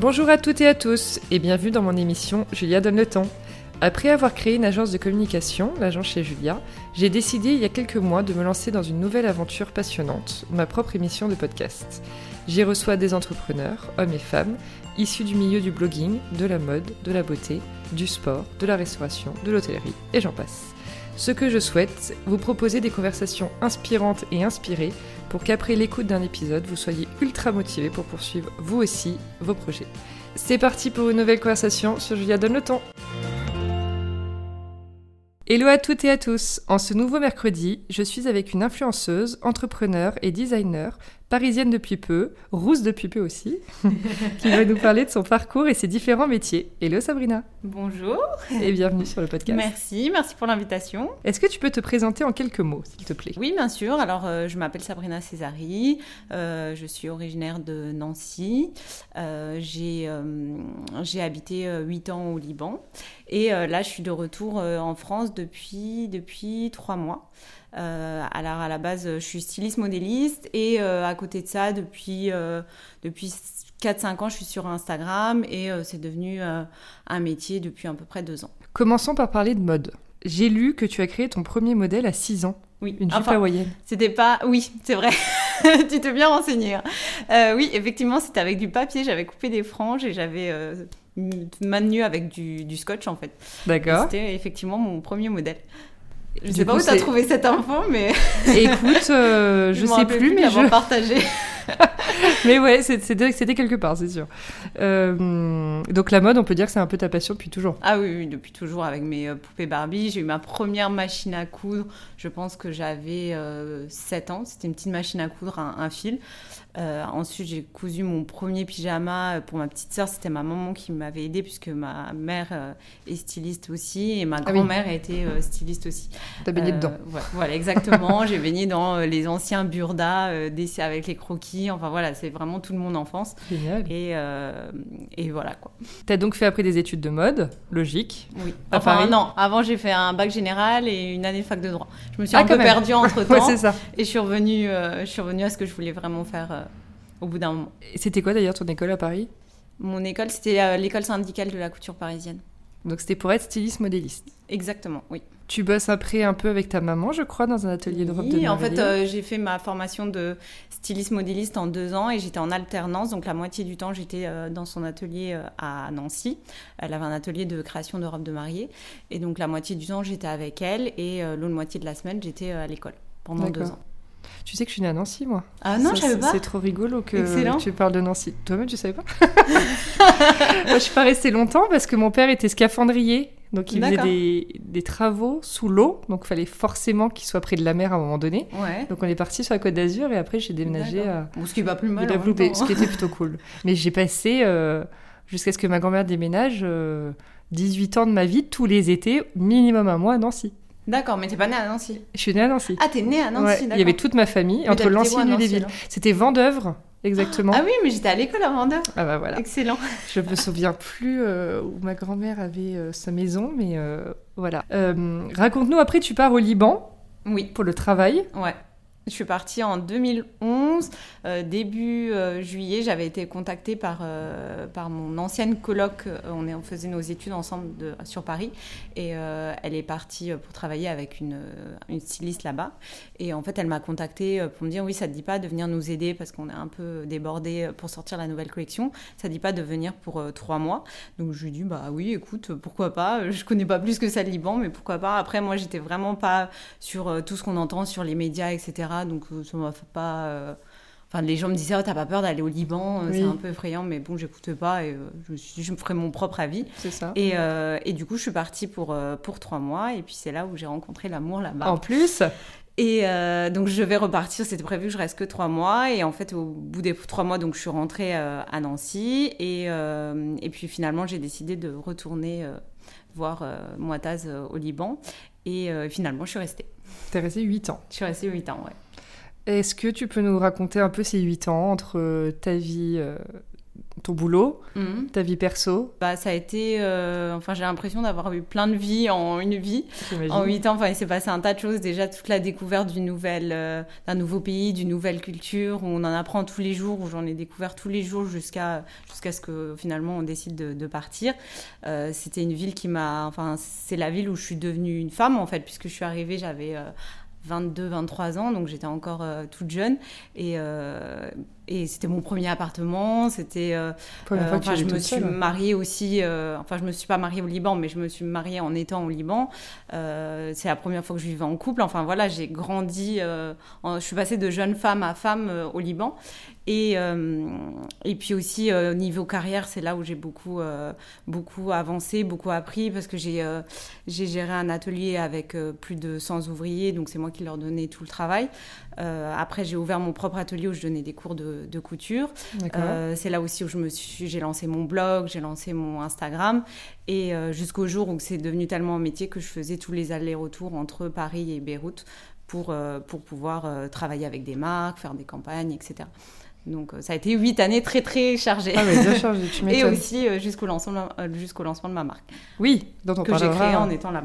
Bonjour à toutes et à tous et bienvenue dans mon émission Julia donne le temps. Après avoir créé une agence de communication, l'agence chez Julia, j'ai décidé il y a quelques mois de me lancer dans une nouvelle aventure passionnante, ma propre émission de podcast. J'y reçois des entrepreneurs, hommes et femmes, issus du milieu du blogging, de la mode, de la beauté, du sport, de la restauration, de l'hôtellerie, et j'en passe. Ce que je souhaite, vous proposer des conversations inspirantes et inspirées pour qu'après l'écoute d'un épisode, vous soyez ultra motivé pour poursuivre vous aussi vos projets. C'est parti pour une nouvelle conversation sur Julia Donne le temps. Hello à toutes et à tous. En ce nouveau mercredi, je suis avec une influenceuse, entrepreneur et designer parisienne depuis peu, rousse depuis peu aussi, qui va nous parler de son parcours et ses différents métiers. Hello Sabrina. Bonjour. Et bienvenue sur le podcast. Merci, merci pour l'invitation. Est-ce que tu peux te présenter en quelques mots, s'il te plaît? Oui, bien sûr. Alors, euh, je m'appelle Sabrina Césari, euh, je suis originaire de Nancy. Euh, j'ai habité 8 ans au Liban. Et là, je suis de retour en France depuis, depuis 3 mois. Euh, alors à la base, je suis styliste modéliste et euh, à côté de ça, depuis, euh, depuis 4-5 ans, je suis sur Instagram et c'est devenu un métier depuis à peu près 2 ans. Commençons par parler de mode. J'ai lu que tu as créé ton premier modèle à 6 ans. Oui, une jupe hawaïenne. C'était pas. Oui, c'est vrai. tu t'es bien renseigné. Hein. oui, effectivement, c'était avec du papier. J'avais coupé des franges et j'avais maintenu avec du, du, scotch en fait. D'accord. C'était effectivement mon premier modèle. Je sais pas où tu as trouvé cette info, mais. Écoute, euh, je, sais plus, mais je. partagé. mais ouais, c'était quelque part, c'est sûr. Euh, donc la mode, on peut dire que c'est un peu ta passion depuis toujours. Ah oui, oui depuis toujours avec mes euh, poupées Barbie. J'ai eu ma première machine à coudre. Je pense que j'avais 7 ans. C'était une petite machine à coudre, un fil. Euh, ensuite, j'ai cousu mon premier pyjama pour ma petite sœur. C'était ma maman qui m'avait aidé puisque ma mère euh, est styliste aussi et ma ah grand-mère a été euh, styliste aussi. T'as baigné dedans. Voilà, exactement. j'ai baigné dans les anciens burdas avec les croquis. Enfin voilà, c'est vraiment tout le mon enfance. Génial. Et, et voilà quoi. T'as donc fait après des études de mode, logique. Oui. Enfin non, avant j'ai fait un bac général et une année de fac de droit. Je me suis ah, un peu perdue entre temps. c'est ça. Et je suis revenue, je suis revenue à ce que je voulais vraiment faire au bout d'un moment. C'était quoi d'ailleurs ton école à Paris? Mon école, c'était euh, l'école syndicale de la couture parisienne. Donc c'était pour être styliste modéliste Exactement, oui. Tu bosses après un peu avec ta maman, je crois, dans un atelier de robe de Oui, en fait, euh, j'ai fait ma formation de styliste modéliste en deux ans et j'étais en alternance. Donc la moitié du temps, j'étais euh, dans son atelier à Nancy. Elle avait un atelier de création de robes de mariée. Et donc la moitié du temps, j'étais avec elle et l'autre moitié de la semaine, j'étais à l'école pendant deux ans. Tu sais que je suis née à Nancy, moi. Ah non, je savais pas. C'est trop rigolo que tu parles de Nancy. Toi-même, tu savais pas Moi, je suis pas restée longtemps parce que mon père était scaphandrier. Donc, il faisait des, travaux sous l'eau. Donc, il fallait forcément qu'il soit près de la mer à un moment donné. Donc, on est parti sur la côte d'Azur et après, j'ai déménagé à. ce qui va plus mal. ce qui était plutôt cool. Mais j'ai passé, euh, jusqu'à ce que ma grand-mère déménage, 18 euh, ans de ma vie, tous les étés, minimum un mois à Nancy. D'accord, mais t'es pas née à Nancy Je suis née à Nancy. Ah, t'es née à Nancy, Il y avait toute ma famille, entre l'ancienne et les villes. C'était Vendœuvre, exactement. Ah oui, mais j'étais à l'école à Vendœuvre. Ah bah voilà. Excellent. Je me souviens plus euh, où ma grand-mère avait euh, sa maison, mais euh, voilà. Raconte-nous, après tu pars au Liban. Oui. Pour le travail. Ouais. Je suis partie en 2011. Euh, début euh, juillet, j'avais été contactée par, euh, par mon ancienne coloc. On, est, on faisait nos études ensemble sur Paris. Et elle est partie pour travailler avec une, une styliste là-bas. Et en fait, elle m'a contactée pour me dire Oui, ça ne te dit pas de venir nous aider parce qu'on est un peu débordé pour sortir la nouvelle collection. Ça ne dit pas de venir pour trois mois. Donc je lui ai dit Bah oui, écoute, pourquoi pas? Je connais pas plus que ça le Liban, mais pourquoi pas? Après, moi, j'étais vraiment pas sur tout ce qu'on entend sur les médias, etc donc euh, ça m'a fait pas. Euh, enfin, les gens me disaient, oh, t'as pas peur d'aller au Liban, euh, c'est un peu effrayant, mais bon, j'écoute pas et je me suis dit, je me ferai mon propre avis. C'est ça. Et, et, du coup, je suis partie pour, pour trois mois et puis c'est là où j'ai rencontré l'amour là-bas. En plus et donc je vais repartir, c'était prévu que je reste que trois mois. Et en fait, au bout des trois mois, donc je suis rentrée à Nancy. Et, et puis finalement, j'ai décidé de retourner voir Moitaz au Liban. Et finalement, je suis restée. T'es restée huit ans. Je suis restée huit ans, ouais. Est-ce que tu peux nous raconter un peu ces huit ans entre euh, ta vie, euh, ton boulot, Mhm. ta vie perso, Bah, ça a été. euh, enfin, j'ai l'impression d'avoir eu plein de vies en une vie. En 8 ans, enfin, il s'est passé un tas de choses. Déjà, toute la découverte d'une nouvelle, euh, d'un nouveau pays, d'une nouvelle culture, où on en apprend tous les jours, où j'en ai découvert tous les jours jusqu'à jusqu'à ce que finalement on décide de, de partir. Euh, C'était une ville qui m'a. Enfin, c'est la ville où je suis devenue une femme, en fait, puisque je suis arrivée, j'avais. Euh, 22, 23 ans, donc j'étais encore euh, toute jeune. Et, euh, et c'était mon premier appartement. C'était. euh, euh, enfin, je me suis seule. mariée aussi. euh, enfin, je me suis pas mariée au Liban, mais je me suis mariée en étant au Liban. Euh, c'est la première fois que je vivais en couple. Enfin, voilà, j'ai grandi. euh, en- je suis passée de jeune femme à femme au Liban. Et, et puis aussi, euh, niveau carrière, c'est là où j'ai beaucoup, beaucoup avancé, beaucoup appris, parce que j'ai j'ai géré un atelier avec plus de 100 ouvriers, donc c'est moi qui leur donnais tout le travail. Euh, après, j'ai ouvert mon propre atelier où je donnais des cours de, de couture. Euh, c'est là aussi où je me suis, j'ai lancé mon blog, j'ai lancé mon Instagram, et euh, jusqu'au jour où c'est devenu tellement un métier que je faisais tous les allers-retours entre Paris et Beyrouth pour, pour pouvoir travailler avec des marques, faire des campagnes, etc. Donc ça a été huit années très très chargées. Ah oui, bien chargé, tu et aussi euh, jusqu'au lancement, euh, jusqu'au lancement de ma marque, Oui, dont on que j'ai créée en étant là.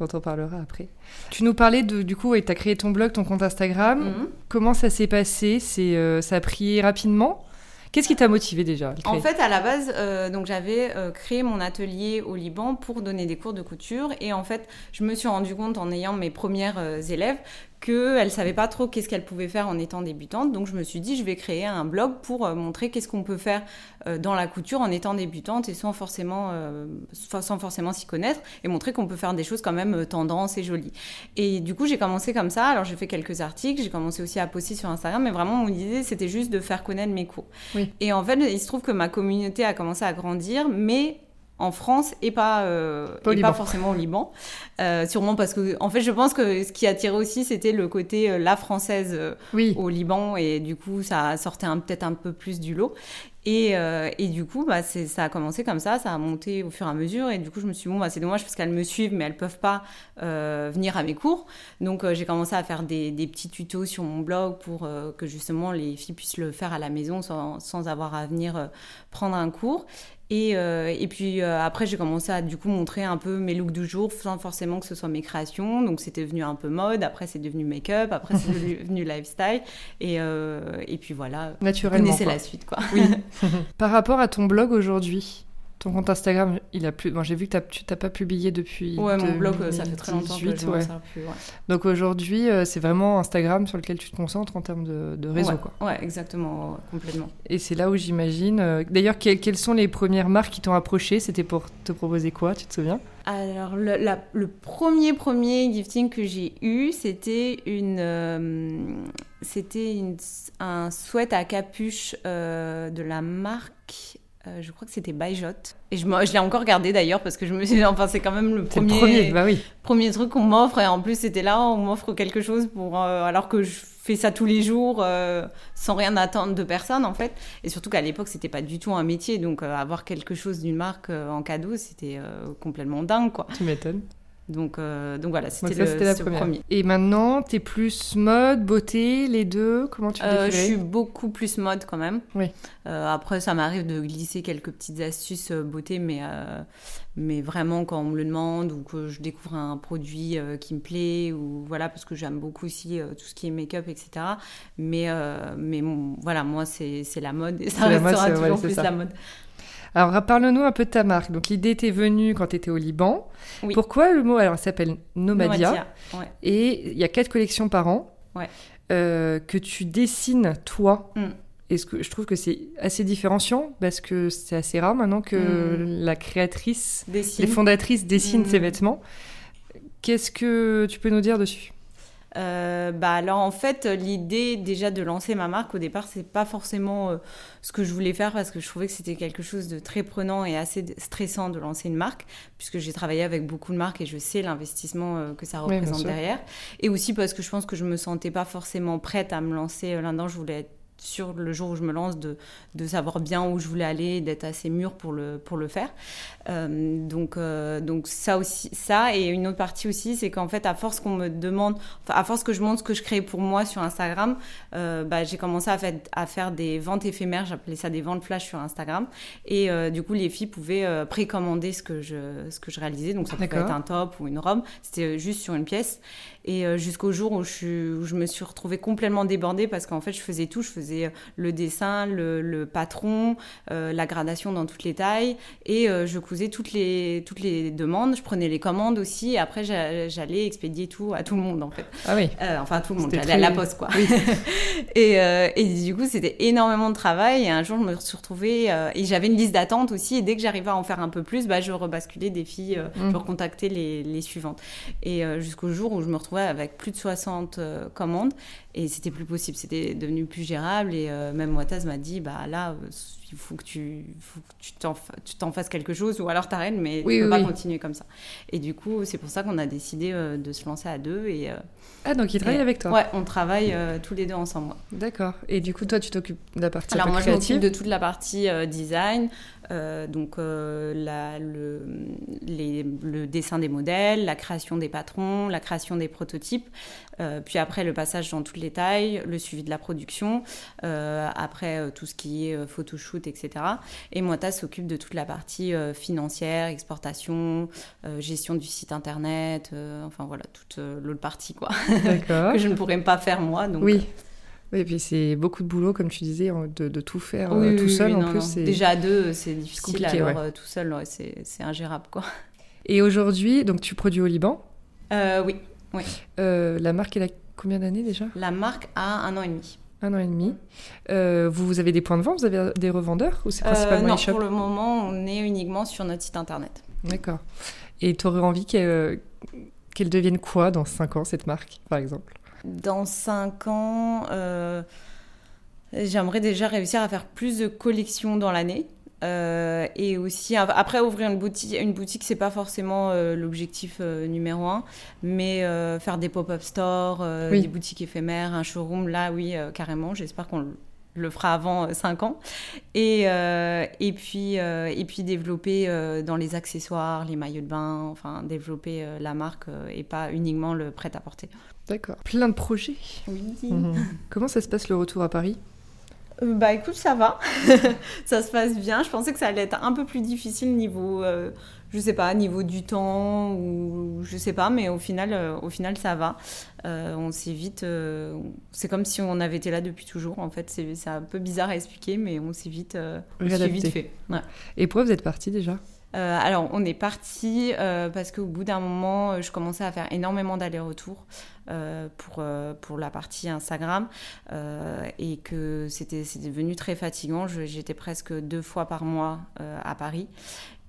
Dont on parlera après. Tu nous parlais de, du coup, et tu as créé ton blog, ton compte Instagram. Mhm. Comment ça s'est passé? C'est, euh, Ça a pris rapidement? Qu'est-ce qui t'a motivé déjà En fait, à la base, euh, donc j'avais euh, créé mon atelier au Liban pour donner des cours de couture. Et en fait, je me suis rendu compte en ayant mes premières euh, élèves qu'elles ne savaient pas trop qu'est-ce qu'elles pouvaient faire en étant débutantes. Donc je me suis dit, je vais créer un blog pour euh, montrer qu'est-ce qu'on peut faire euh, dans la couture en étant débutante et sans forcément, euh, sans forcément s'y connaître et montrer qu'on peut faire des choses quand même tendances et jolies. Et du coup, j'ai commencé comme ça. Alors j'ai fait quelques articles, j'ai commencé aussi à poster sur Instagram, mais vraiment mon idée, c'était juste de faire connaître mes cours. Et en fait, il se trouve que ma communauté a commencé à grandir, mais en France et pas, euh, Pas et pas forcément au Liban. Euh, sûrement parce que, en fait, je pense que ce qui attirait aussi, c'était le côté euh, la française Oui, au Liban et du coup, ça sortait peut-être un peu plus du lot. Et, et du coup, bah, ça a commencé comme ça, ça a monté au fur et à mesure. Et du coup, je me suis dit, bon, bah, c'est dommage parce qu'elles me suivent, mais elles peuvent pas venir à mes cours. Donc, j'ai commencé à faire des, des petits tutos sur mon blog pour que justement les filles puissent le faire à la maison sans, sans avoir à venir prendre un cours. Et, euh, et puis euh, après, j'ai commencé à du coup montrer un peu mes looks du jour sans forcément que ce soit mes créations. Donc c'était devenu un peu mode, après c'est devenu make-up, après c'est devenu lifestyle. Et, euh, et puis voilà, vous naturellement. connaissez quoi. la suite quoi. Oui. Par rapport à ton blog aujourd'hui, ton compte Instagram, il a plus. Bon, j'ai vu que tu t'as pas publié depuis. Ouais, mon blog, euh, ça fait très longtemps que 2018, je m'en ouais. sers plus. Ouais. Donc aujourd'hui, euh, c'est vraiment Instagram sur lequel tu te concentres en termes de, de réseau, ouais, quoi. ouais, exactement, complètement. Et c'est là où j'imagine. euh, D'ailleurs, quelles, quelles sont les premières marques qui t'ont approché? C'était pour te proposer quoi Tu te souviens? Alors, le, la- le premier, premier gifting que j'ai eu, c'était une, euh, c'était un sweat à capuche euh, de la marque. Euh, je crois que c'était Byjot. Et je, l'ai encore gardé d'ailleurs parce que je me suis enfin, c'est quand même le C'est le premier, premier, bah oui. premier truc qu'on m'offre. Et en plus, c'était là, on m'offre quelque chose pour, euh, alors que je fais ça tous les jours euh, sans rien attendre de personne en fait. Et surtout qu'à l'époque, c'était pas du tout un métier. Donc, avoir quelque chose d'une marque en cadeau, c'était complètement dingue quoi. Tu m'étonnes. Donc, euh, donc voilà, c'était le, la première. premier. Et maintenant, t'es plus mode, beauté, les deux Comment tu Euh, je suis beaucoup plus mode quand même. Oui. Euh, après, ça m'arrive de glisser quelques petites astuces euh, beauté, mais, mais vraiment quand on me le demande ou que je découvre un produit qui me plaît ou voilà, parce que j'aime beaucoup aussi tout ce qui est make-up, etc. Mais, mais bon, voilà, moi, c'est la mode et ça mode, restera ouais, toujours c'est plus ça. la mode. Alors, parle-nous un peu de ta marque. Donc, l'idée t'est venue quand t'étais au Liban. Oui. Pourquoi le mot Alors, s'appelle Nomadia. Nomadia, ouais. Et il y a quatre collections par an Ouais. euh, que tu dessines toi. Mm. Et ce que je trouve que c'est assez différenciant parce que c'est assez rare maintenant que Mm. la créatrice, Dessine. les fondatrices dessinent Mm. ses vêtements. Qu'est-ce que tu peux nous dire dessus? Euh, bah alors en fait l'idée déjà de lancer ma marque au départ c'est pas forcément euh, ce que je voulais faire parce que je trouvais que c'était quelque chose de très prenant et assez stressant de lancer une marque puisque j'ai travaillé avec beaucoup de marques et je sais l'investissement euh, que ça représente derrière. Et aussi parce que je pense que je me sentais pas forcément prête à me lancer là-dedans je voulais être sur le jour où je me lance de, de savoir bien où je voulais aller, d'être assez mûr pour le, pour le faire. Euh, donc, euh, donc ça aussi, ça et une autre partie aussi, c'est qu'en fait, à force qu'on me demande, enfin, à force que je montre ce que je crée pour moi sur Instagram, euh, bah, j'ai commencé à, fait, à faire des ventes éphémères, j'appelais ça des ventes flash sur Instagram. Et du coup, les filles pouvaient précommander ce que je, ce que je réalisais. Donc ça pouvait être un top ou une robe. C'était juste sur une pièce. Et jusqu'au jour où je, où je me suis retrouvée complètement débordée parce qu'en fait, je faisais tout. Je faisais le dessin, le, le patron, la gradation dans toutes les tailles. Et je cousais toutes les, toutes les demandes, je prenais les commandes aussi, et après j'allais expédier tout à tout le monde en fait. Ah oui. Euh, enfin, tout le monde, j'allais à la poste quoi. et, euh, et, du coup, c'était énormément de travail, et un jour je me suis retrouvée, euh, et j'avais une liste d'attente aussi, et dès que j'arrivais à en faire un peu plus, bah, je rebasculais des filles, mmh. je recontactais les, les suivantes. Et jusqu'au jour où je me retrouvais avec plus de 60 commandes, et c'était plus possible, c'était devenu plus gérable, et même Moitaz m'a dit, bah là, il faut que tu, faut que tu t'en, tu t'en fasses quelque chose ou alors t'arrêtes, mais oui, tu peux pas continuer comme ça. Et du coup, c'est pour ça qu'on a décidé euh, de se lancer à deux. Et, euh, ah, donc il travaille avec toi Ouais, on travaille euh, tous les deux ensemble. D'accord. Et du coup, toi, tu t'occupes de la partie Alors, moi, créative je m'occupe de toute la partie design, donc la, le, les, le dessin des modèles, la création des patrons, la création des prototypes, puis après le passage dans toutes les tailles, le suivi de la production, après tout ce qui est photoshoot, etc. Et Moita s'occupe de toute la partie euh, financière, exportation, euh, gestion du site internet, euh, enfin voilà, toute l'autre partie quoi. que je ne pourrais pas faire moi. Donc, oui. Et puis c'est beaucoup de boulot, comme tu disais, de, tout faire tout seul. en plus, Déjà à deux, c'est difficile. Alors tout seul, c'est ingérable, quoi. Et aujourd'hui, donc tu produis au Liban? Oui. oui. la marque, elle a combien d'années déjà? La marque a un an et demi. Un an et demi. Euh, vous, avez des points de vente Vous avez des revendeurs Ou c'est principalement euh, Non, pour le moment, on est uniquement sur notre site internet. D'accord. Et tu aurais envie qu'elle devienne quoi dans 5 ans, cette marque, par exemple? Dans 5 ans, euh, j'aimerais déjà réussir à faire plus de collections dans l'année. Euh, et aussi, après, ouvrir une boutique, une boutique c'est pas forcément euh, l'objectif euh, numéro un, mais faire des pop-up stores, des boutiques éphémères, un showroom, là, oui, carrément. J'espère qu'on le fera avant 5 ans. Et, et, puis, et puis développer dans les accessoires, les maillots de bain, enfin, développer la marque et pas uniquement le prêt-à-porter. D'accord. Plein de projets. Oui. Mhm. Comment ça se passe le retour à Paris? Euh, bah écoute, ça va. ça se passe bien. Je pensais que ça allait être un peu plus difficile niveau, euh, je sais pas, niveau du temps ou je sais pas, mais au final, euh, au final ça va. on s'est vite. c'est comme si on avait été là depuis toujours. En fait, c'est un peu bizarre à expliquer, mais on s'est vite, vite fait. Et pourquoi vous êtes parti déjà? Euh, alors, on est parti euh, parce qu'au bout d'un moment, euh, je commençais à faire énormément d'allers-retours pour, pour la partie Instagram et que c'était devenu très fatigant. J'étais presque deux fois par mois à Paris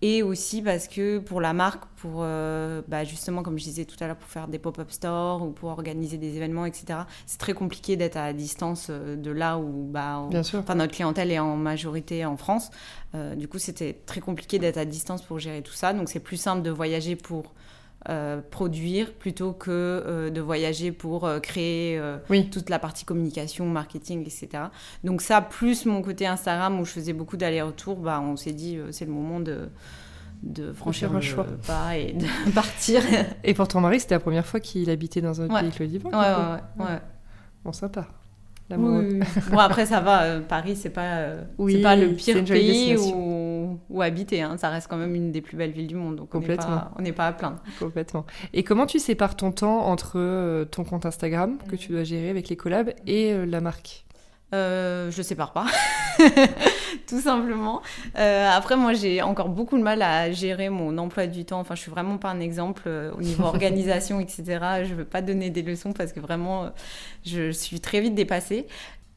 et aussi parce que pour la marque, pour euh, bah, justement, comme je disais tout à l'heure, pour faire des pop-up stores ou pour organiser des événements, etc., c'est très compliqué d'être à distance euh, de là où bah, Enfin, notre clientèle est en majorité en France. Euh, du coup, c'était très compliqué d'être à distance pour gérer tout ça. Donc, c'est plus simple de voyager pour euh, produire plutôt que euh, de voyager pour euh, créer toute la partie communication, marketing, etc. Donc ça, plus mon côté Instagram où je faisais beaucoup d'allers-retours, bah, on s'est dit c'est le moment de, de franchir un choix. pas et de partir. et pour ton mari, c'était la première fois qu'il habitait dans un pays que le Liban ouais, ouais, ouais, Bon, sympa. Oui, bon, après, ça va. Paris, c'est pas, oui, pas le pire pays où ou habiter. Hein. Ça reste quand même une des plus belles villes du monde, donc Complètement. on n'est pas, à plaindre. Complètement. Et comment tu sépares ton temps entre euh, ton compte Instagram que tu dois gérer avec les collabs et euh, la marque? Euh, je sépare pas, tout simplement. Euh, après, moi, j'ai encore beaucoup de mal à gérer mon emploi du temps. Enfin, je suis vraiment pas un exemple au niveau organisation, etc. Je veux pas donner des leçons parce que vraiment, je suis très vite dépassée.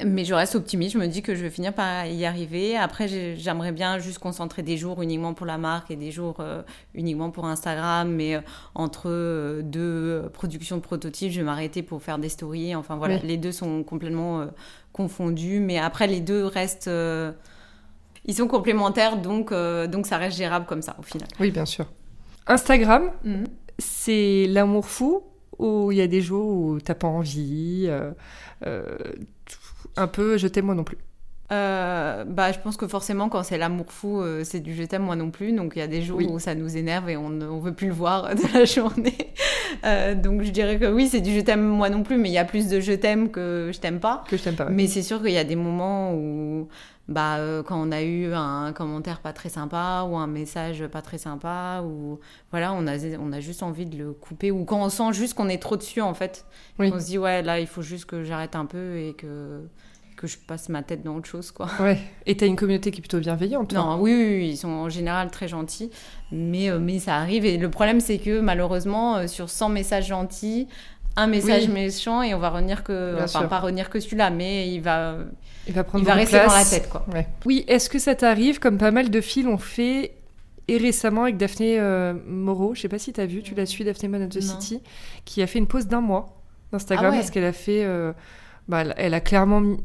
Mais je reste optimiste, je me dis que je vais finir par y arriver. Après, j'aimerais bien juste concentrer des jours uniquement pour la marque et des jours euh, uniquement pour Instagram. Mais euh, entre euh, deux productions de prototypes, je vais m'arrêter pour faire des stories. Enfin voilà, les deux sont complètement confondus. Mais après, les deux restent... ils sont complémentaires, donc, donc ça reste gérable comme ça au final. Oui, bien sûr. Instagram, mhm. c'est l'amour fou ou il y a des jours où t'as pas envie un peu je t'aime moi non plus euh, bah, je pense que forcément, quand c'est l'amour fou, euh, c'est du je t'aime moi non plus. Donc il y a des jours où ça nous énerve et on ne veut plus le voir de la journée. Euh, donc je dirais que oui, c'est du je t'aime moi non plus, mais il y a plus de je t'aime que je t'aime pas. Que je t'aime pas. Mais c'est sûr qu'il y a des moments où, bah, quand on a eu un commentaire pas très sympa ou un message pas très sympa, ou voilà, on a, on a juste envie de le couper, ou quand on sent juste qu'on est trop dessus en fait. On se dit, ouais, là, il faut juste que j'arrête un peu et que que je passe ma tête dans autre chose, quoi. Ouais. Et t'as une communauté qui est plutôt bienveillante, toi Non, oui, oui, ils sont en général très gentils, mais, euh, mais ça arrive. Et le problème, c'est que malheureusement, euh, sur 100 messages gentils, un message méchant et on va revenir que, enfin pas revenir que celui-là, mais il va, il va prendre il va rester dans la tête, quoi. Ouais. Oui, est-ce que ça t'arrive, comme pas mal de filles l'ont fait et récemment avec Daphné euh, Moreau, je sais pas si tu as vu, tu l'as suivi, Daphné Man the City, qui a fait une pause d'un mois d'Instagram ah parce qu'elle a fait, bah, elle a clairement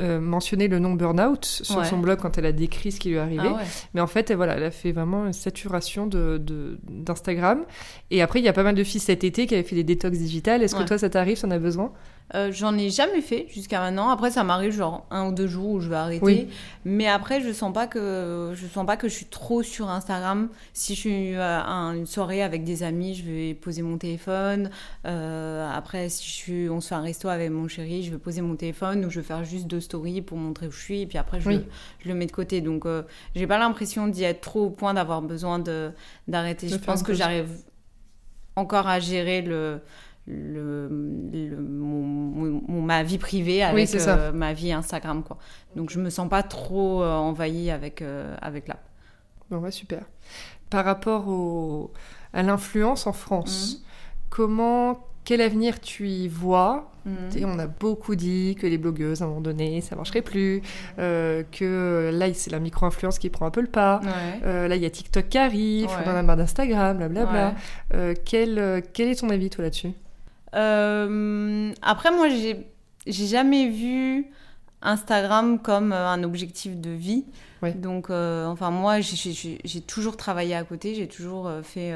euh, mentionné le nom burn-out sur son blog quand elle a décrit ce qui lui arrivait. Ah Mais en fait, elle, voilà, elle a fait vraiment une saturation d'Instagram. De, Et après, il y a pas mal de filles cet été qui avaient fait des détox digitales. Est-ce que toi, ça t'arrive, en as besoin? Euh, j'en ai jamais fait jusqu'à maintenant. Après, ça m'arrive genre un ou deux jours où je vais arrêter. Mais après, je sens pas que je sens pas que je suis trop sur Instagram. Si je suis à une soirée avec des amis, je vais poser mon téléphone. Euh, après, si je suis, on se fait un resto avec mon chéri, je vais poser mon téléphone ou je vais faire juste deux stories pour montrer où je suis. Et puis après, je, je le mets de côté. Donc, euh, j'ai pas l'impression d'y être trop au point d'avoir besoin de d'arrêter. Je pense que j'arrive encore à gérer le le, mon, ma vie privée avec euh, ma vie Instagram quoi. Donc je me sens pas trop euh, envahie avec euh, avec l'app. Bon ouais, super. Par rapport au, à l'influence en France, mhm. comment quel avenir tu y vois mhm. On a beaucoup dit que les blogueuses, à un moment donné, ça marcherait plus, que là, c'est la micro-influence qui prend un peu le pas. là, il y a TikTok qui arrive, on en a marre d'Instagram, blablabla. quel, quel est ton avis, toi, là-dessus? Euh, après, moi, j'ai jamais vu Instagram comme euh, un objectif de vie. Donc, euh, enfin, moi, j'ai toujours travaillé à côté, j'ai toujours fait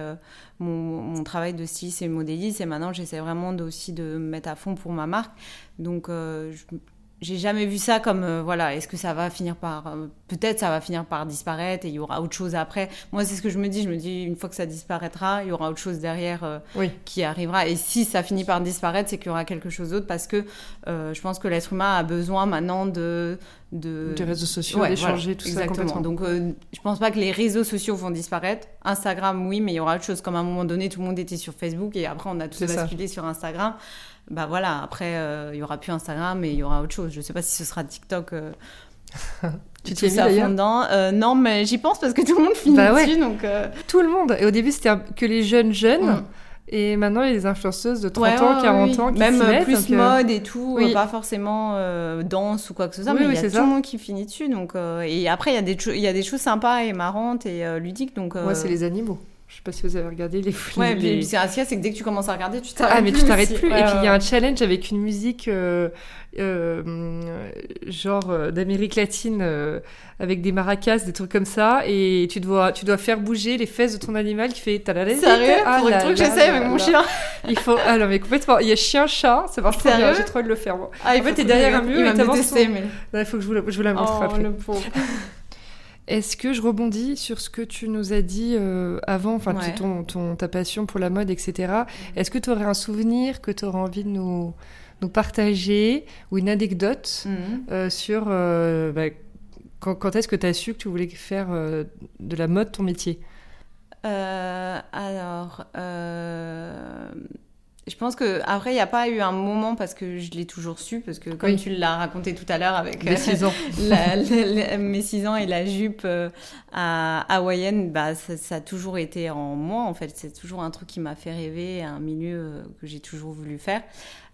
mon, mon, travail de styliste et modéliste, et maintenant, j'essaie vraiment aussi de me mettre à fond pour ma marque. Donc, je, j'ai jamais vu ça comme euh, voilà est-ce que ça va finir par euh, peut-être ça va finir par disparaître et il y aura autre chose après. Moi c'est ce que je me dis. Je me dis une fois que ça disparaîtra il y aura autre chose derrière euh, qui arrivera. Et si ça finit par disparaître c'est qu'il y aura quelque chose d'autre parce que je pense que l'être humain a besoin maintenant de de des réseaux sociaux d'échanger tout ça complètement donc je pense pas que les réseaux sociaux vont disparaître Instagram oui mais il y aura autre chose comme à un moment donné tout le monde était sur Facebook et après on a tous basculé sur Instagram bah voilà, après, euh, il y aura plus Instagram, mais il y aura autre chose. Je sais pas si ce sera TikTok. Euh, tu t'y es mis. Euh, non, mais j'y pense parce que tout le monde finit bah dessus, donc... Tout le monde. Et au début, c'était que les jeunes jeunes. Mm. Et maintenant, il y a des influenceuses de 30 ans, 40 ans qui Même mettent, plus mode et tout, pas forcément danse ou quoi que ce soit, mais il y a tout le monde qui finit dessus. Donc, et après, il y, a des il y a des choses sympas et marrantes et ludiques. Donc, Moi, c'est les animaux. Je sais pas si vous avez regardé les Ouais, les... c'est c'est que dès que tu commences à regarder, tu t'arrêtes Ah, mais tu t'arrêtes plus. et puis il y a un challenge avec une musique euh, euh, genre euh, d'Amérique latine avec des maracas, des trucs comme ça, et tu dois, tu dois faire bouger les fesses de ton animal qui fait Sérieux? Ah, Pour le truc que j'essaie avec mon chien. Il faut. Ah non, mais complètement. Il y a chien-chat, ça marche très bien. J'ai trop envie de le faire. Moi. Ah, en fait, t'es derrière un mur et t'avances. Mais... Il faut que je vous la, je vous la montre oh, après. Est-ce que je rebondis sur ce que tu nous as dit euh, avant, enfin ton, ton, ta passion pour la mode, etc. Est-ce que tu aurais un souvenir que tu aurais envie de nous, nous partager ou une anecdote mhm. euh, sur euh, bah, quand, quand est-ce que tu as su que tu voulais faire de la mode ton métier? Alors je pense que après il n'y a pas eu un moment parce que je l'ai toujours su parce que comme tu l'as raconté tout à l'heure avec mes 6 ans. mes 6 ans et la jupe euh, à hawaïenne bah ça, a toujours été en moi en fait. C'est toujours un truc qui m'a fait rêver un milieu euh, que j'ai toujours voulu faire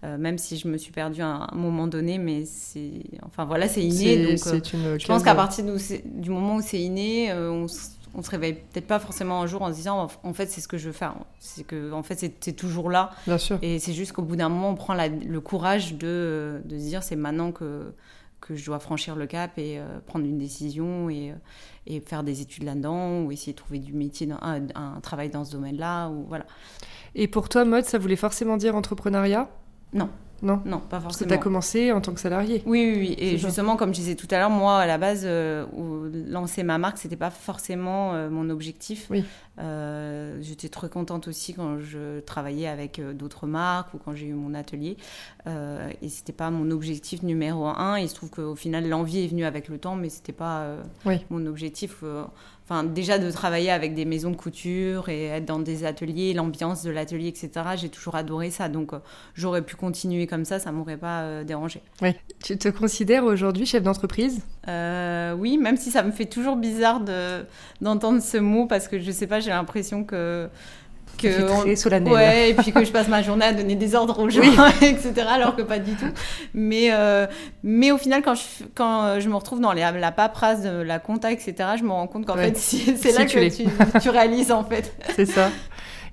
euh, même si je me suis perdue à un moment donné mais c'est enfin voilà c'est inné donc je pense qu'à partir du moment où c'est inné on on se réveille peut-être pas forcément un jour en se disant en fait c'est ce que je veux faire. C'est que en fait c'est toujours là. Bien sûr. et c'est juste qu'au bout d'un moment on prend le courage de, de se dire c'est maintenant que que je dois franchir le cap et euh, prendre une décision et, euh, et faire des études là-dedans ou essayer de trouver du métier un, un, travail dans ce domaine-là ou voilà. Et pour toi mode ça voulait forcément dire entrepreneuriat? Non Non Non, pas Parce que forcément. tu as commencé en tant que salarié. Oui, oui, oui. Et ça. justement, comme je disais tout à l'heure, moi, à la base, euh, lancer ma marque, c'était pas forcément euh, mon objectif. Oui. Euh, J'étais très contente aussi quand je travaillais avec d'autres marques ou quand j'ai eu mon atelier. Et c'était pas mon objectif numéro un. Il se trouve qu'au final, l'envie est venue avec le temps, mais c'était pas Oui. mon objectif. Enfin, déjà de travailler avec des maisons de couture et être dans des ateliers, l'ambiance de l'atelier, etc. J'ai toujours adoré ça. Donc, euh, j'aurais pu continuer comme ça, ça m'aurait pas euh, dérangé. Tu te considères aujourd'hui chef d'entreprise? Euh, oui, même si ça me fait toujours bizarre de, d'entendre ce mot parce que je sais pas, j'ai l'impression que. Que on- très solennel. Ouais, et puis que je passe ma journée à donner des ordres aux gens, etc. Alors que pas du tout. Mais, euh, mais au final, quand je, quand euh, je me retrouve dans les- la paperasse de la compta, etc., je me rends compte qu'en Ouais. fait, si- c'est Si là tu que tu, tu réalises en fait. C'est ça.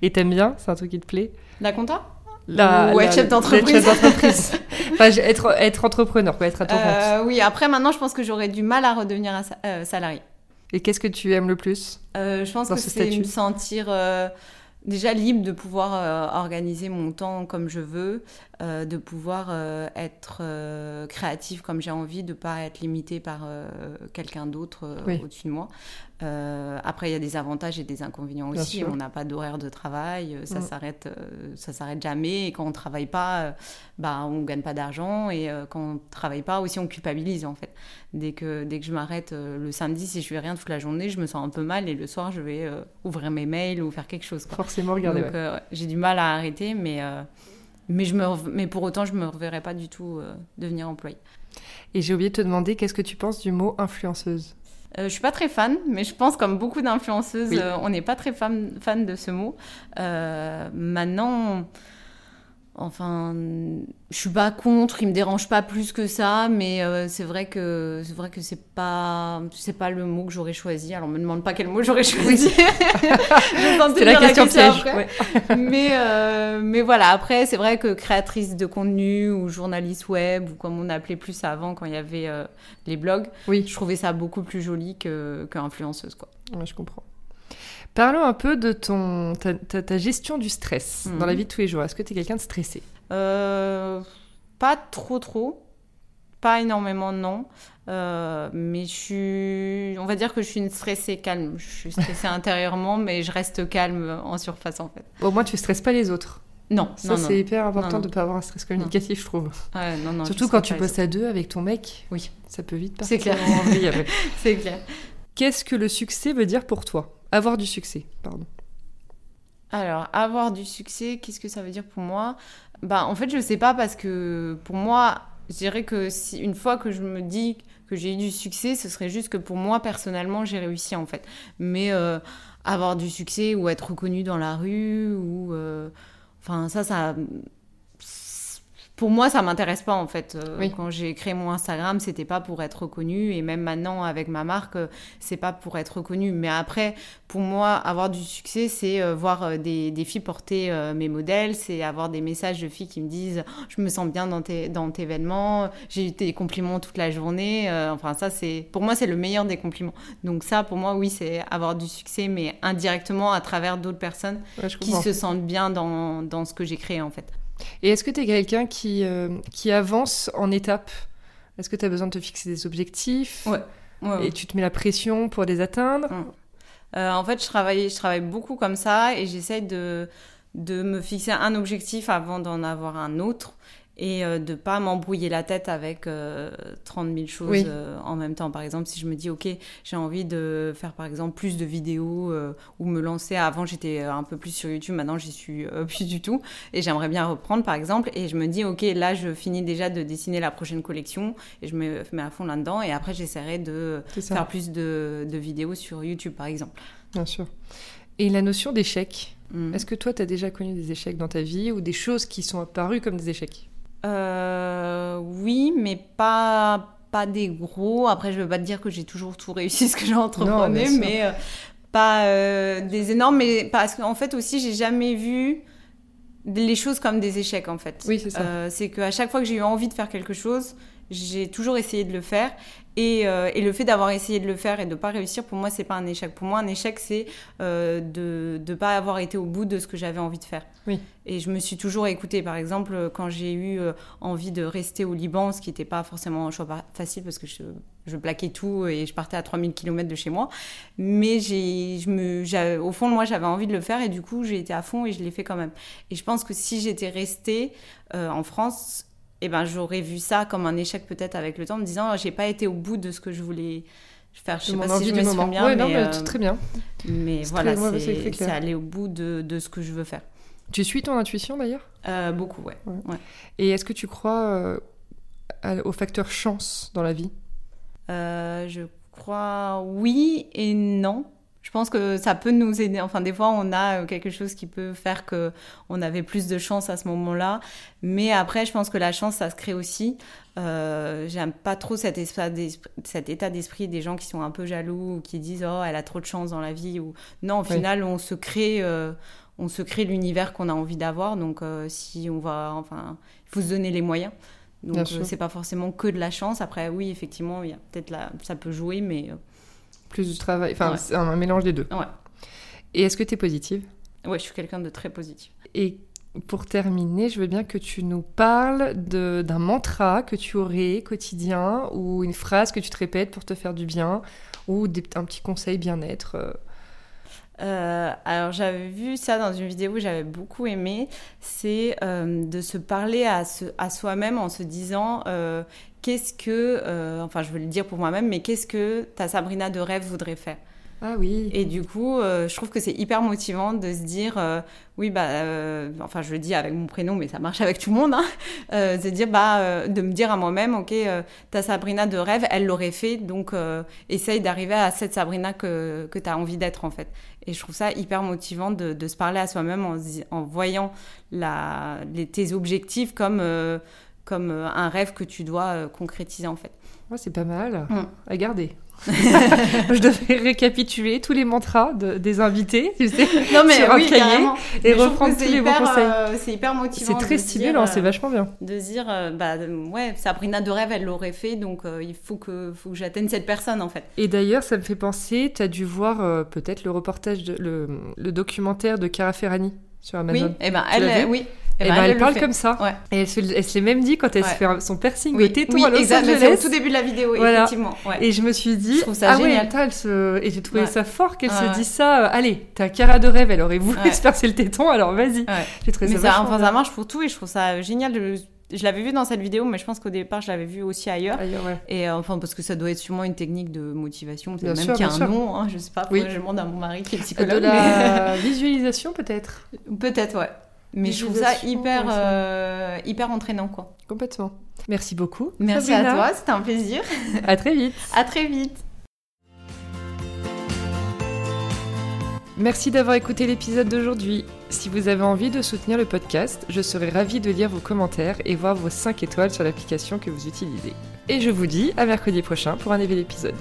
Et t'aimes bien? C'est un truc qui te plaît? La compta? La- Ou être la- chef d'entreprise? d'être chef d'entreprise. enfin, être, être entrepreneur, quoi, être à ton compte. Euh, Oui, après maintenant, je pense que j'aurais du mal à redevenir un sa- salarié. Et qu'est-ce que tu aimes le plus Euh, je pense que ce c'est statut? me sentir déjà libre de pouvoir euh, organiser mon temps comme je veux, euh, de pouvoir euh, être créatif comme j'ai envie, de pas être limité par quelqu'un d'autre Oui. au-dessus de moi. Euh, après, il y a des avantages et des inconvénients Bien aussi. sûr. On n'a pas d'horaire de travail, euh, ça Mm. s'arrête, euh, ça s'arrête jamais. Et quand on travaille pas, bah, on gagne pas d'argent. Et quand on travaille pas, aussi, on culpabilise en fait. Dès que, dès que je m'arrête le samedi, si je fais rien toute la journée, je me sens un peu mal. Et le soir, je vais euh, ouvrir mes mails ou faire quelque chose. quoi. Forcément, regardez. Donc, ouais. euh, j'ai du mal à arrêter, mais, mais, je me, mais pour autant, je me reverrai pas du tout devenir employée. Et j'ai oublié de te demander, qu'est-ce que tu penses du mot influenceuse? Euh, je suis pas très fan, mais je pense comme beaucoup d'influenceuses, Oui. euh, on n'est pas très fan, fan de ce mot. Euh, maintenant, enfin, je suis pas contre, il me dérange pas plus que ça, mais euh, c'est vrai que c'est vrai que c'est pas c'est pas le mot que j'aurais choisi. Alors me demande pas quel mot j'aurais choisi. C'est la question piège. ouais. mais, euh, mais voilà, après, c'est vrai que créatrice de contenu ou journaliste web, ou comme on appelait plus avant quand il y avait euh, les blogs, Oui, je trouvais ça beaucoup plus joli que, que influenceuse, quoi. ouais, je comprends. Parlons un peu de ton, ta, ta- ta gestion du stress Mhm. dans la vie de tous les jours. Est-ce que tu es quelqu'un de stressé? Euh, pas trop, trop. Pas énormément, non. Euh, mais je suis. On va dire que je suis une stressée calme. Je suis stressée intérieurement, mais je reste calme en surface, en fait. Au moins, tu stresses pas les autres. Non, Ça, c'est hyper important Non, de ne pas avoir un stress communicatif, je trouve. Ouais, non, non, Surtout quand tu bosses à deux avec ton mec. Oui. Ça peut vite C'est partir clair. vrille après. C'est clair. Qu'est-ce que le succès veut dire pour toi? Avoir du succès, pardon. Alors, avoir du succès, qu'est-ce que ça veut dire pour moi? Bah, en fait, je sais pas parce que pour moi, je dirais que si une fois que je me dis que j'ai eu du succès, ce serait juste que pour moi personnellement, j'ai réussi en fait. Mais euh, avoir du succès ou être reconnu dans la rue ou euh, enfin ça, ça pour moi, ça m'intéresse pas en fait. Euh, Oui. Quand j'ai créé mon Instagram, c'était pas pour être reconnu et même maintenant avec ma marque, euh, c'est pas pour être reconnu. Mais après, pour moi, avoir du succès, c'est euh, voir euh, des, des filles porter mes modèles, c'est avoir des messages de filles qui me disent Oh, je me sens bien dans tes, dans tes événements, j'ai eu des compliments toute la journée. Enfin, ça, c'est pour moi, c'est le meilleur des compliments. Donc, ça, pour moi, oui, c'est avoir du succès, mais indirectement à travers d'autres personnes Ouais, qui se sentent bien dans, dans ce que j'ai créé en fait. Et est-ce que tu es quelqu'un qui, euh, qui avance en étapes? Est-ce que tu as besoin de te fixer des objectifs? Ouais. Ouais, ouais. Et tu te mets la pression pour les atteindre? Euh, en fait, je travaille, je travaille beaucoup comme ça et j'essaye de, de me fixer un objectif avant d'en avoir un autre et euh, de pas m'embrouiller la tête avec euh, 30 000 choses Oui. euh, en même temps. Par exemple, si je me dis, OK, j'ai envie de faire par exemple plus de vidéos euh, ou me lancer. Avant, j'étais un peu plus sur YouTube, maintenant, j'y suis plus du tout. Et j'aimerais bien reprendre par exemple. Et je me dis, OK, là, je finis déjà de dessiner la prochaine collection et je me mets à fond là-dedans. Et après, j'essaierai de faire plus de, de vidéos sur YouTube par exemple. bien sûr. Et la notion d'échec Mm. Est-ce que toi, tu as déjà connu des échecs dans ta vie ou des choses qui sont apparues comme des échecs? Euh, oui, mais pas, pas des gros. Après, je veux pas te dire que j'ai toujours tout réussi ce que j'ai mais euh, pas euh, des énormes. Mais parce qu'en fait aussi, j'ai jamais vu les choses comme des échecs en fait. Oui, c'est ça. Euh, c'est qu'à chaque fois que j'ai eu envie de faire quelque chose, j'ai toujours essayé de le faire. Et, euh, et le fait d'avoir essayé de le faire et de ne pas réussir, pour moi, c'est pas un échec. Pour moi, un échec, c'est euh, de ne pas avoir été au bout de ce que j'avais envie de faire. Oui. Et je me suis toujours écoutée. Par exemple, quand j'ai eu euh, envie de rester au Liban, ce qui n'était pas forcément un choix facile parce que je, je plaquais tout et je partais à 3000 km de chez moi. Mais je me, au fond de moi, j'avais envie de le faire et du coup, j'ai été à fond et je l'ai fait quand même. Et je pense que si j'étais restée euh, en France, eh ben, j'aurais vu ça comme un échec peut-être avec le temps, en me disant, j'ai pas été au bout de ce que je voulais faire. Je sais pas si je m'exprime bien, Ouais, non, mais, mais euh, très bien. mais voilà, c'est aller au bout de, de ce que je veux faire. Tu suis ton intuition d'ailleurs? Euh, beaucoup, ouais. Ouais. Ouais. Et est-ce que tu crois euh, au facteur chance dans la vie? Euh, je crois oui et non. Je pense que ça peut nous aider. Enfin, des fois, on a euh, quelque chose qui peut faire que on avait plus de chance à ce moment-là. Mais après, je pense que la chance, ça se crée aussi. Euh, J'aime pas trop cet, état d'esprit des gens qui sont un peu jaloux ou qui disent oh elle a trop de chance dans la vie ou non. Au Oui. final, on se crée, euh, on se crée l'univers qu'on a envie d'avoir. Donc, euh, si on va, enfin, il faut se donner les moyens. Donc, c'est pas forcément que de la chance. Après, oui, effectivement, il y a peut-être la... ça peut jouer, mais Plus du travail Enfin, Ouais. c'est un mélange des deux. Ouais. Et est-ce que tu es positive? Ouais, je suis quelqu'un de très positif. Et pour terminer, je veux bien que tu nous parles d'un mantra que tu aurais quotidien ou une phrase que tu te répètes pour te faire du bien ou des- un petit conseil bien-être. Euh. Alors j'avais vu ça dans une vidéo que j'avais beaucoup aimé, c'est euh, de se parler à, à soi-même en se disant euh, qu'est-ce que, euh, enfin je veux le dire pour moi-même, mais qu'est-ce que ta Sabrina de rêve voudrait faire? Ah. Et du coup, euh, je trouve que c'est hyper motivant de se dire, euh, oui, bah, euh, enfin, je le dis avec mon prénom, mais ça marche avec tout le monde, hein, de dire, bah, de me dire à moi-même, ok, ta Sabrina de rêve, elle l'aurait fait, donc essaye d'arriver à cette Sabrina que, que tu as envie d'être, en fait. Et je trouve ça hyper motivant de, se parler à soi-même en, voyant la, tes objectifs comme, comme un rêve que tu dois concrétiser, en fait. Ouais, c'est pas mal. Mm. À garder. je devrais récapituler tous les mantras de- des invités, tu sais, Non, Sur un cahier et Mais reprendre tous les bons hyper, conseils. euh, c'est hyper motivant. C'est très stimulant, euh, c'est vachement bien. de dire euh, bah ouais Sabrina de rêve elle l'aurait fait donc euh, il faut que faut que j'atteigne cette personne en fait Et d'ailleurs, ça me fait penser, tu as dû voir peut-être le reportage, de, le, le documentaire de Cara Ferrani sur Amazon. oui et ben Tu elle oui Et Eh ben, ben, elle, le parle fait. comme ça. Ouais. Et elle se, elle se l'est même dit quand elle se fait son piercing oui, de téton oui à Los Angeles. au tout début de la vidéo Voilà. effectivement ouais. Et je me suis dit, Je trouve ça ah génial. putain, elle se... et j'ai trouvé ça fort qu'elle se dise ça. euh, allez, t'as Cara de rêve, elle aurait voulu se percer le téton, alors vas-y. J'ai trouvé mais ça, ça, enfin, ça marche pour tout et je trouve ça génial de je l'avais vu dans cette vidéo mais je pense qu'au départ je l'avais vu aussi ailleurs Ailleurs, ouais. et euh, enfin parce que ça doit être sûrement une technique de motivation peut-être même qu'il y a un sûr. nom hein, je sais pas Oui. je demande à mon mari qui est De psychologue la visualisation peut-être, peut-être ouais mais je trouve ça hyper euh, hyper entraînant quoi complètement. Merci beaucoup. merci Sabrina. à toi c'était un plaisir À très vite. à très vite Merci d'avoir écouté l'épisode d'aujourd'hui. Si vous avez envie de soutenir le podcast, je serai ravie de lire vos commentaires et voir vos 5 étoiles sur l'application que vous utilisez. Et je vous dis à mercredi prochain pour un nouvel épisode.